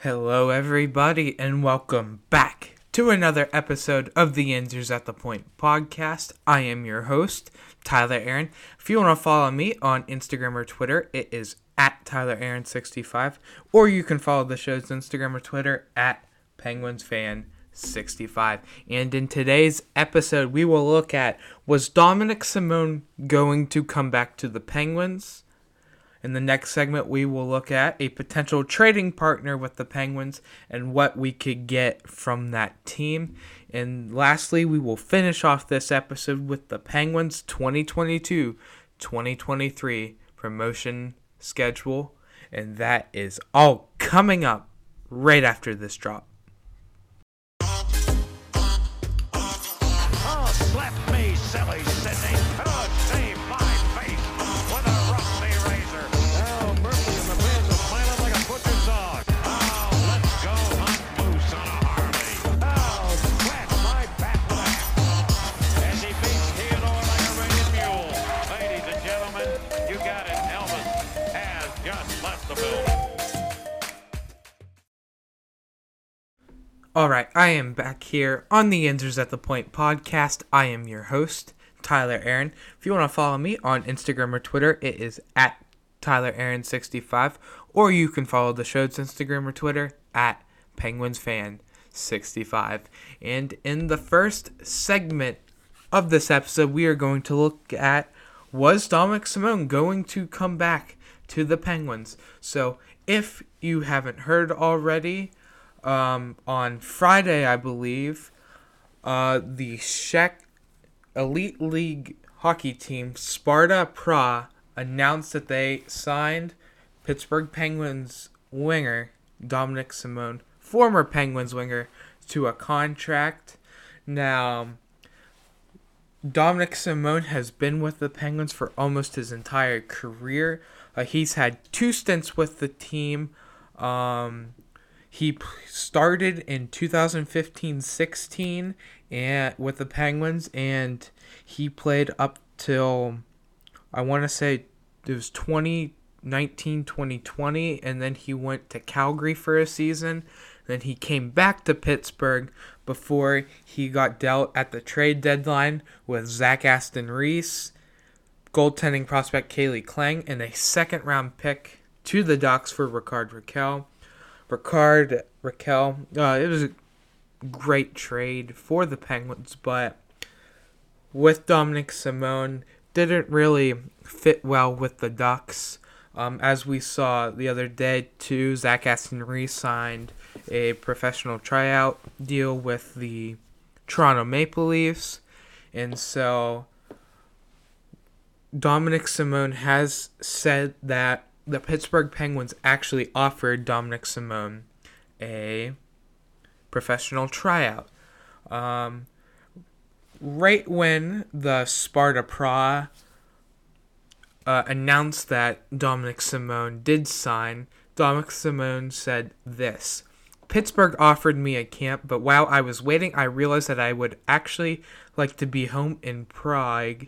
Hello, everybody, and welcome back to another episode of the Yinzers at the Point podcast. I am your host, Tyler Aaron. If you want to follow me on Instagram or Twitter, it is at Tyler Aaron65, or you can follow the show's Instagram or Twitter at Penguins Fan 65. And in today's episode, we will look at was Dominik Simon going to come back to the Penguins? In the next segment, we will look at a potential trading partner with the Penguins and what we could get from that team. And lastly, we will finish off this episode with the Penguins 2022 2023 promotion schedule. And that is all coming up right after this drop. All right, I am back here on the Yinzers at the Point podcast. I am your host, Tyler Aaron. If you want to follow me on Instagram or Twitter, it is at Tyler Aaron65, or you can follow the show's Instagram or Twitter at Penguins Fan 65. And in the first segment of this episode, we are going to look at was Dominik Simon going to come back to the Penguins? So, if you haven't heard already, um, on Friday, I believe, uh, the Czech Elite League hockey team, Sparta Praha announced that they signed Pittsburgh Penguins winger Dominik Simon, former Penguins winger, to a contract. Now, Dominik Simon has been with the Penguins for almost his entire career. Uh, he's had two stints with the team. Um, he started in 2015-16 and with the Penguins, and he played up till I want to say it was 2019-2020, and then he went to Calgary for a season. Then he came back to Pittsburgh before he got dealt at the trade deadline with Zach Aston Reese, goaltending prospect Calle Clang, and a second round pick to the Ducks for Rickard Rakell. Rickard Rakell, uh, it was a great trade for the Penguins, but with Dominik Simon, didn't really fit well with the Ducks. Um, as we saw the other day, too, Zach Aston Reese signed a professional tryout deal with the Toronto Maple Leafs. And so Dominik Simon has said that the Pittsburgh Penguins actually offered Dominik Simon a professional tryout. Um, right when the Sparta Praha uh, announced that Dominik Simon did sign, Dominik Simon said this Pittsburgh offered me a camp, but while I was waiting, I realized that I would actually like to be home in Prague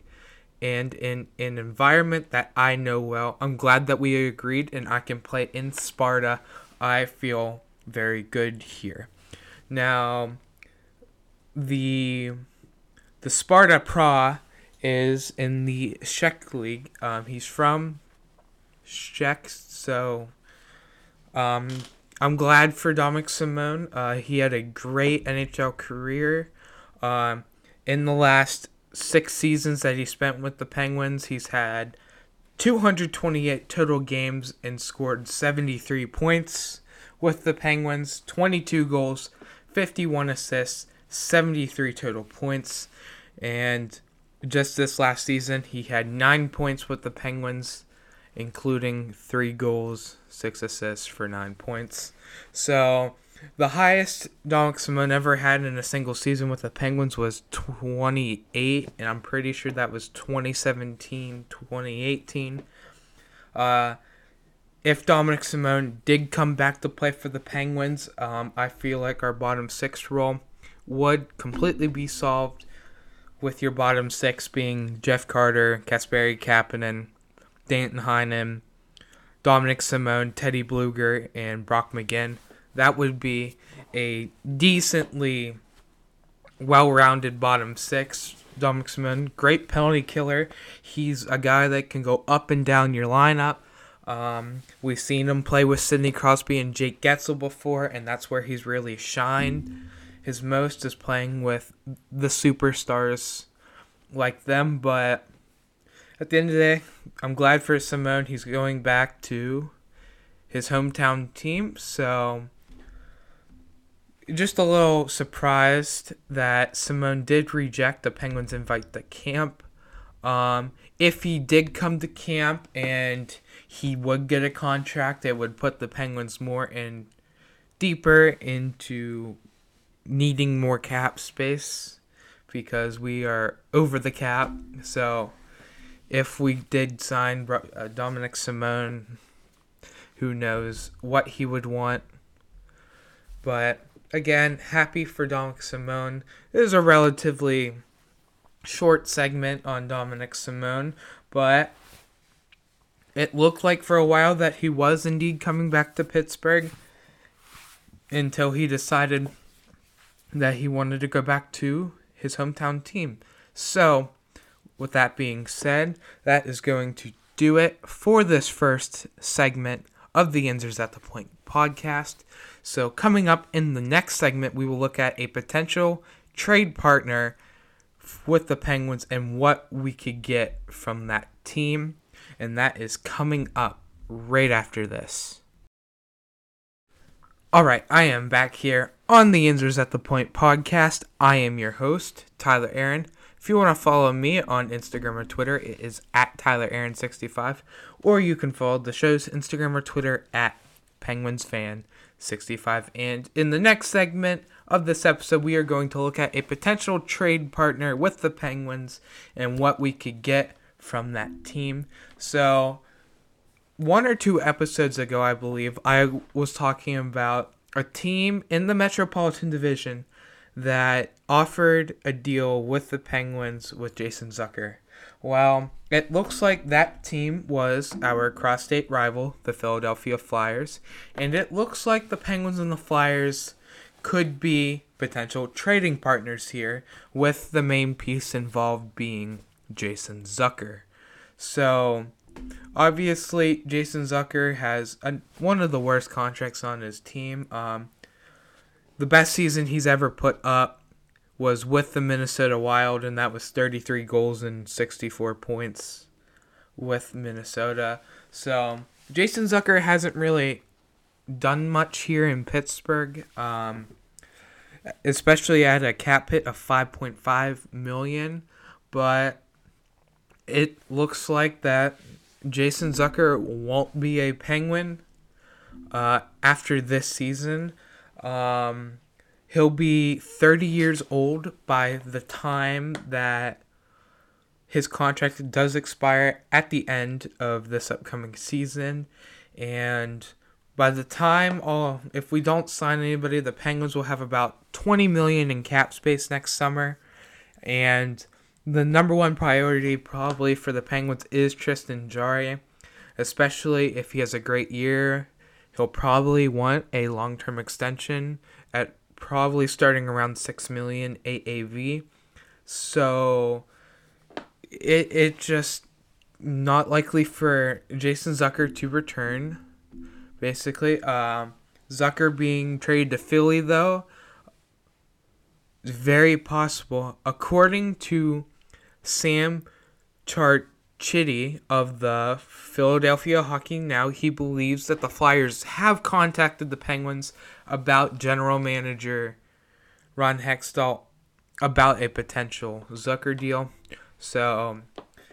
and in an environment that I know well. I'm glad that we agreed and I can play in Sparta. I feel very good here. Now, the the Sparta Praha is in the Czech league. Um, he's from Czech, so um, I'm glad for Dominik Simon. Uh, he had a great NHL career. Um, in the last six seasons that he spent with the Penguins, he's had 228 total games and scored 73 points with the Penguins, 22 goals, 51 assists, 73 total points. And just this last season, he had nine points with the Penguins, including three goals, six assists for nine points. So the highest Dominik Simon ever had in a single season with the Penguins was 28, and I'm pretty sure that was 2017 2018. Uh, if Dominik Simon did come back to play for the Penguins, um, I feel like our bottom six role would completely be solved with your bottom six being Jeff Carter, Kasperi Kapanen, Danton Heinen, Dominik Simon, Teddy Blueger, and Brock McGinn. That would be a decently well-rounded bottom six. Simon, great penalty killer. He's a guy that can go up and down your lineup. Um, we've seen him play with Sidney Crosby and Jake Guentzel before, and that's where he's really shined. His most is playing with the superstars like them, but at the end of the day, I'm glad for Simon. He's going back to his hometown team, so just a little surprised that Simon did reject the Penguins' invite to camp. Um, if he did come to camp and he would get a contract, it would put the Penguins more in deeper into needing more cap space because we are over the cap. So if we did sign uh, Dominik Simon, who knows what he would want. But again, happy for Dominik Simon. This is a relatively short segment on Dominik Simon, but it looked like for a while that he was indeed coming back to Pittsburgh until he decided that he wanted to go back to his hometown team. So, with that being said, that is going to do it for this first segment of the Yinzers at the Point podcast. So, coming up in the next segment, we will look at a potential trade partner with the Penguins and what we could get from that team. And that is coming up right after this. All right, I am back here on the Yinzers at the Point podcast. I am your host, Tyler Aaron. If you want to follow me on Instagram or Twitter, it is at Tyler Aaron65, or you can follow the show's Instagram or Twitter at PenguinsFan65. And in the next segment of this episode, we are going to look at a potential trade partner with the Penguins and what we could get from that team. So, one or two episodes ago, I believe, I was talking about a team in the Metropolitan Division that offered a deal with the Penguins with Jason Zucker. Well, it looks like that team was our cross state rival, the Philadelphia Flyers, and it looks like the Penguins and the Flyers could be potential trading partners here, with the main piece involved being Jason Zucker. So, obviously, Jason Zucker has a, one of the worst contracts on his team. Um, the best season he's ever put up was with the Minnesota Wild, and that was 33 goals and 64 points with Minnesota. So, Jason Zucker hasn't really done much here in Pittsburgh, um, especially at a cap hit of 5.5 million. But it looks like that Jason Zucker won't be a Penguin uh, after this season. Um, he'll be 30 years old by the time that his contract does expire at the end of this upcoming season. And by the time all if we don't sign anybody, the Penguins will have about 20 million in cap space next summer. And the number one priority probably for the Penguins is Tristan Jarry, especially if he has a great year. He'll probably want a long-term extension at probably starting around 6 million AAV. So it it just not likely for Jason Zucker to return basically. Um, Zucker being traded to Philly though very possible according to Sam Carchidi of the Philadelphia Hockey Now, he believes that the Flyers have contacted the Penguins about general manager Ron Hextall about a potential Zucker deal. So um,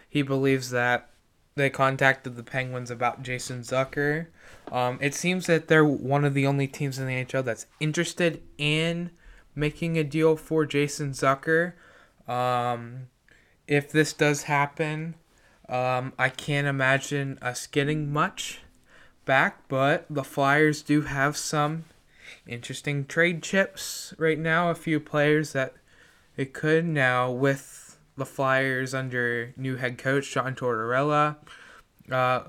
he believes that they contacted the Penguins about Jason Zucker. Um, it seems that they're one of the only teams in the NHL that's interested in making a deal for Jason Zucker. Um, if this does happen, um, I can't imagine us getting much back, but the Flyers do have some interesting trade chips right now. A few players that it could now with the Flyers under new head coach John Tortorella, uh,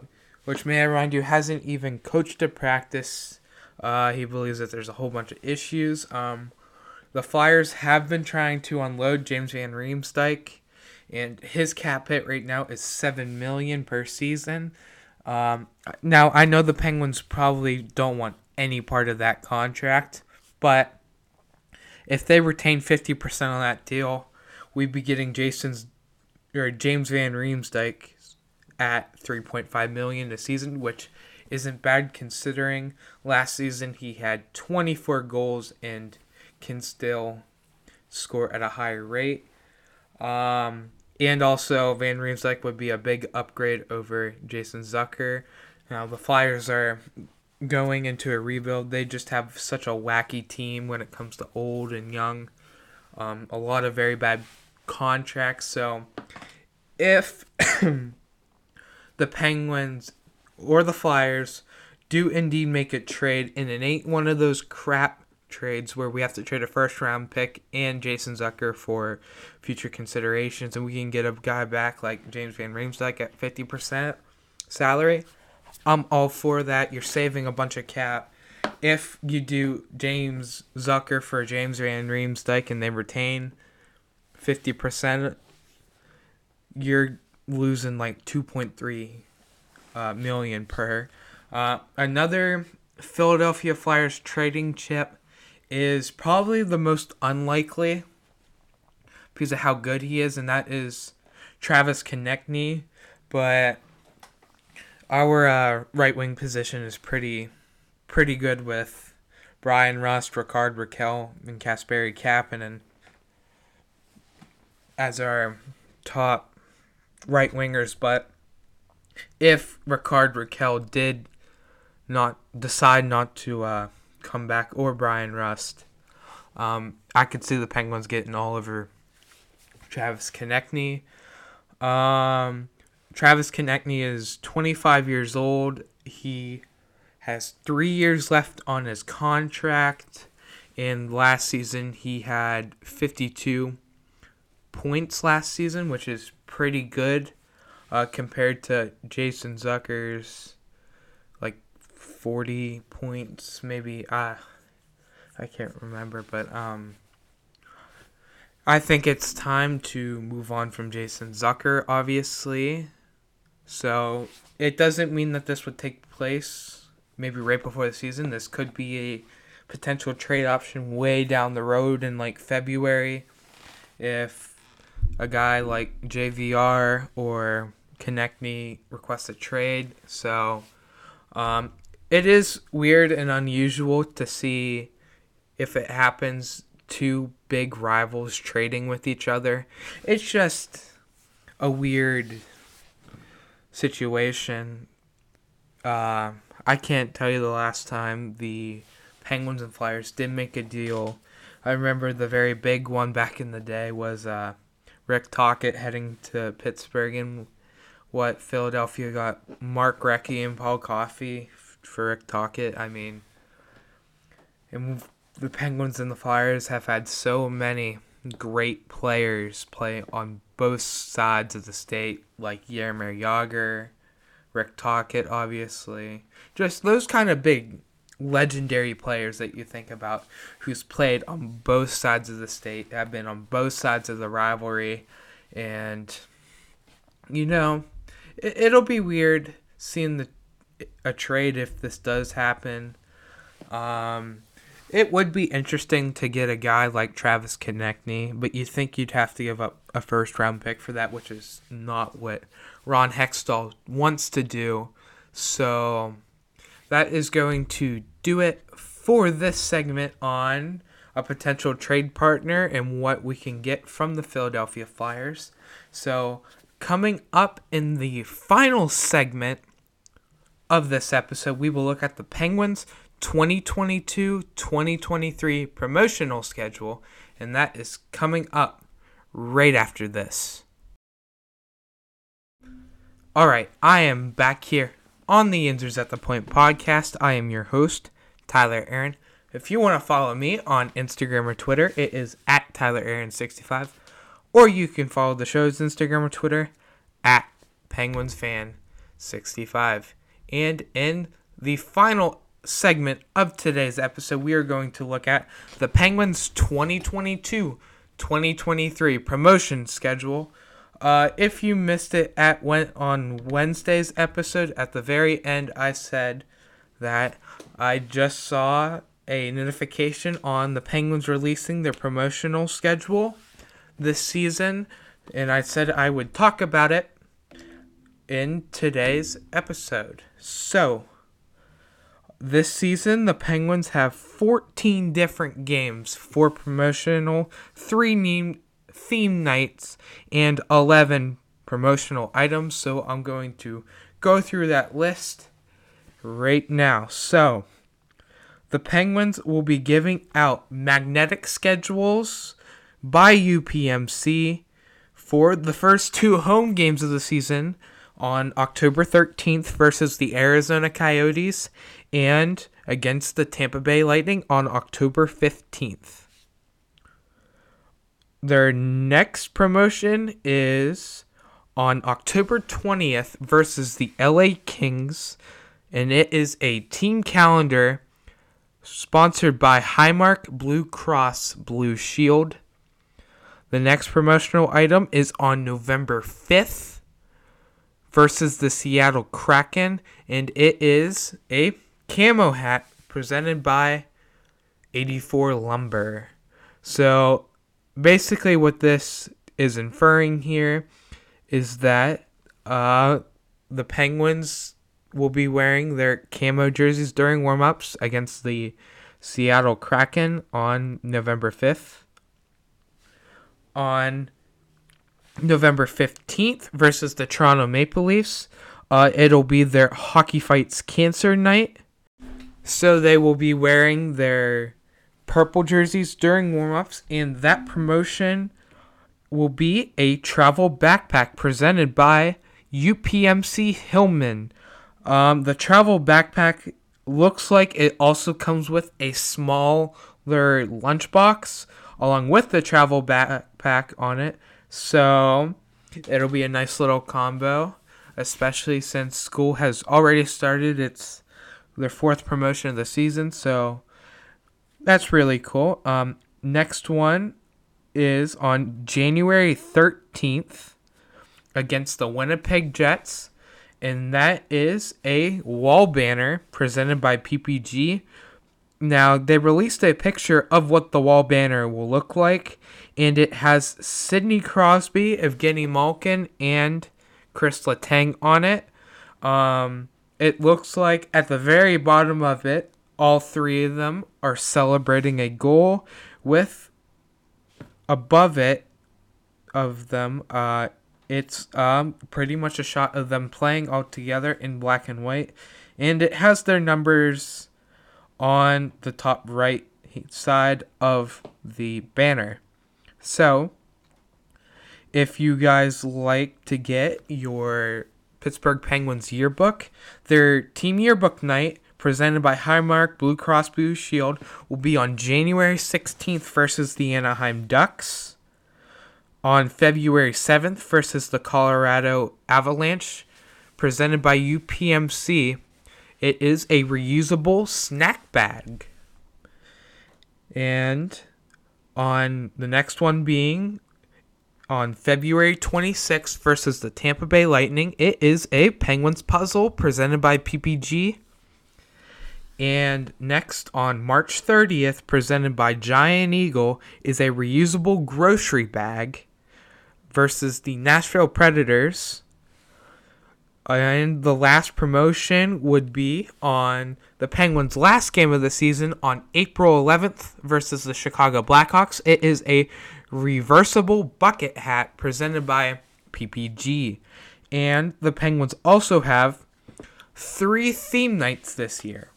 which may I remind you hasn't even coached a practice Uh, he believes that there's a whole bunch of issues. Um, the Flyers have been trying to unload James Van Riemsdyk, and his cap hit right now is seven million per season. Um, now I know the Penguins probably don't want any part of that contract, but if they retain fifty percent on that deal, we'd be getting Jason's or James Van Riemsdyk at three point five million a season, which isn't bad considering last season he had twenty four goals and can still score at a higher rate. Um, and also, Van Riemsdyk would be a big upgrade over Jason Zucker. Now, the Flyers are going into a rebuild. They just have such a wacky team when it comes to old and young. Um, a lot of very bad contracts. So, if the Penguins or the Flyers do indeed make a trade, and it ain't one of those crap trades where we have to trade a first round pick and Jason Zucker for future considerations, and we can get a guy back like James Van Riemsdyk at 50% salary. I'm all for that. You're saving a bunch of cap. If you do James Zucker for James Van Riemsdyk and they retain 50%, you're losing like 2.3 uh, million per. Uh, another Philadelphia Flyers trading chip is probably the most unlikely because of how good he is, and that is Travis Konecny. But our uh, right wing position is pretty pretty good with Bryan Rust, Rickard Rakell, and Kasperi Kapanen as our top right wingers. But if Rickard Rakell did not decide not to uh, come back or Bryan Rust, um, I could see the Penguins getting all over Travis Konecny. Um, Travis Konecny is 25 years old. He has three years left on his contract. And last season, he had 52 points last season, which is pretty good uh, compared to Jason Zucker's 40 points, maybe. Uh, I can't remember, but um, I think it's time to move on from Jason Zucker, obviously. So it doesn't mean that this would take place maybe right before the season. This could be a potential trade option way down the road in like February if a guy like JVR or Konecny requests a trade. So um, it is weird and unusual to see if it happens two big rivals trading with each other. It's just a weird situation. Uh, I can't tell you the last time the Penguins and Flyers did make a deal. I remember the very big one back in the day was uh, Rick Tocchet heading to Pittsburgh, and what Philadelphia got Mark Recchi and Paul Coffey for Rick Tocchet. I mean, and the Penguins and the Flyers have had so many great players play on both sides of the state, like Jaromir Jagr, Rick Tocchet, obviously. Just those kind of big, legendary players that you think about who's played on both sides of the state, have been on both sides of the rivalry, and you know, it, it'll be weird seeing the a trade if this does happen. Um, it would be interesting to get a guy like Travis Konecny, but you think you'd have to give up a first round pick for that, which is not what Ron Hextall wants to do. So that is going to do it for this segment on a potential trade partner and what we can get from the Philadelphia Flyers. So, coming up in the final segment of this episode, we will look at the Penguins 2022 2023 promotional schedule, and that is coming up right after this. All right, I am back here on the Yinzers at the Point podcast. I am your host, Tyler Aaron. If you want to follow me on Instagram or Twitter, it is at Tyler Aaron65, or you can follow the show's Instagram or Twitter at Penguins Fan 65. And in the final segment of today's episode, we are going to look at the Penguins 2022 2023 promotion schedule. Uh, if you missed it at when on Wednesday's episode, at the very end, I said that I just saw a notification on the Penguins releasing their promotional schedule this season, and I said I would talk about it in today's episode. So, this season, the Penguins have 14 different games for promotional, 3 named theme nights, and 11 promotional items. So, I'm going to go through that list right now. So, the Penguins will be giving out magnetic schedules by UPMC for the first two home games of the season on October 13th versus the Arizona Coyotes and against the Tampa Bay Lightning on October 15th. Their next promotion is on October 20th versus the LA Kings, and it is a team calendar sponsored by Highmark Blue Cross Blue Shield. The next promotional item is on November 5th versus the Seattle Kraken, and it is a camo hat presented by 84 Lumber. So basically, what this is inferring here is that uh, the Penguins will be wearing their camo jerseys during warm-ups against the Seattle Kraken on November 5th. On November 15th versus the Toronto Maple Leafs, uh, it'll be their Hockey Fights Cancer Night. So they will be wearing their purple jerseys during warm-ups, and that promotion will be a travel backpack presented by UPMC Hillman. Um, the travel backpack looks like it also comes with a smaller lunchbox along with the travel backpack on it. So it'll be a nice little combo, especially since school has already started its their fourth promotion of the season. So that's really cool. Um, next one is on January 13th against the Winnipeg Jets and that is a wall banner presented by PPG. Now, they released a picture of what the wall banner will look like, and it has Sidney Crosby, Evgeny Malkin, and Chris Letang on it. Um, it looks like at the very bottom of it, all three of them are celebrating a goal with above it of them uh, it's um, pretty much a shot of them playing all together in black and white, and it has their numbers on the top right side of the banner. So, if you guys like to get your Pittsburgh Penguins yearbook, their team yearbook night presented by Highmark Blue Cross Blue Shield will be on January 16th versus the Anaheim Ducks on February 7th versus the Colorado Avalanche, presented by UPMC. It is a reusable snack bag. And on the next one being on February 26th versus the Tampa Bay Lightning, it is a Penguins puzzle presented by PPG. And next on March 30th, presented by Giant Eagle, is a reusable grocery bag versus the Nashville Predators. And the last promotion would be on the Penguins' last game of the season on April 11th versus the Chicago Blackhawks. It is a reversible bucket hat presented by PPG. And the Penguins also have three theme nights this year.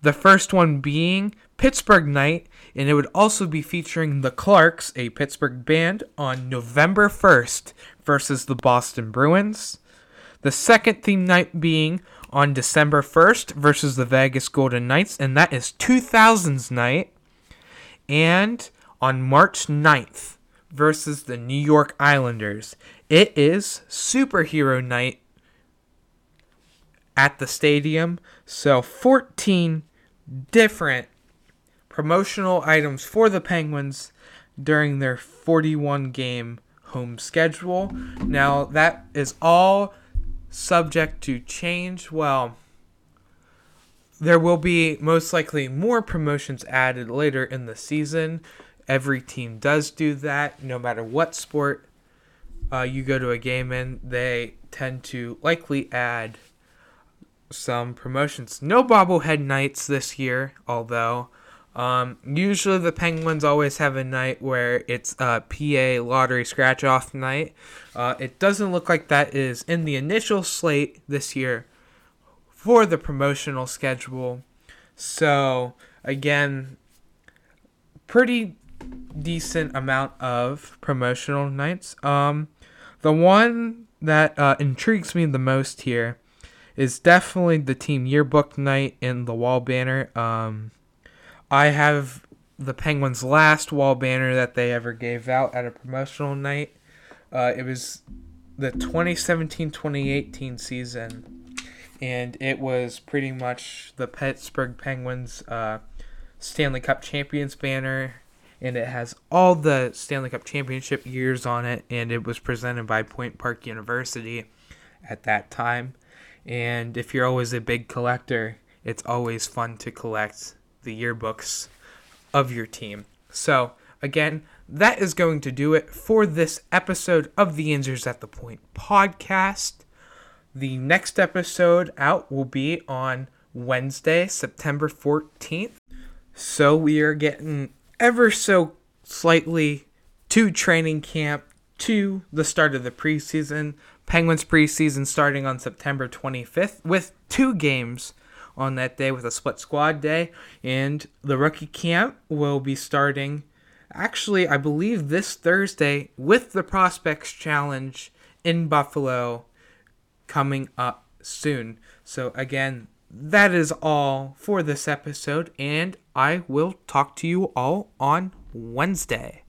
The first one being Pittsburgh Night, and it would also be featuring the Clarks, a Pittsburgh band, on November 1st versus the Boston Bruins. The second theme night being on December 1st versus the Vegas Golden Knights, and that is 2000s night. And on March 9th versus the New York Islanders. It is Superhero Night at the stadium. So 14 different promotional items for the Penguins during their 41 game home schedule. Now, that is all subject to change. Well, there will be most likely more promotions added later in the season. Every team does do that, no matter what sport uh, you go to a game in. They tend to likely add some promotions. No bobblehead nights this year, although. Um, usually the Penguins always have a night where it's a PA lottery scratch off night. Uh, it doesn't look like that is in the initial slate this year for the promotional schedule. So, again, pretty decent amount of promotional nights. Um, the one that uh, intrigues me the most here is definitely the team yearbook night in the wall banner. Um, I have the Penguins' last wall banner that they ever gave out at a promotional night. Uh, it was the 2017 2018 season, and it was pretty much the Pittsburgh Penguins' uh, Stanley Cup Champions banner, and it has all the Stanley Cup Championship years on it, and it was presented by Point Park University at that time. And if you're always a big collector, it's always fun to collect the yearbooks of your team. So, again, that is going to do it for this episode of the Yinzers at the Point podcast. The next episode out will be on Wednesday, September 14th. So, we are getting ever so slightly to training camp to the start of the preseason. Penguins preseason starting on September 25th with two games on that day with a split squad day. And the rookie camp will be starting, actually, I believe this Thursday with the Prospects Challenge in Buffalo coming up soon. So, again, that is all for this episode, and I will talk to you all on Wednesday.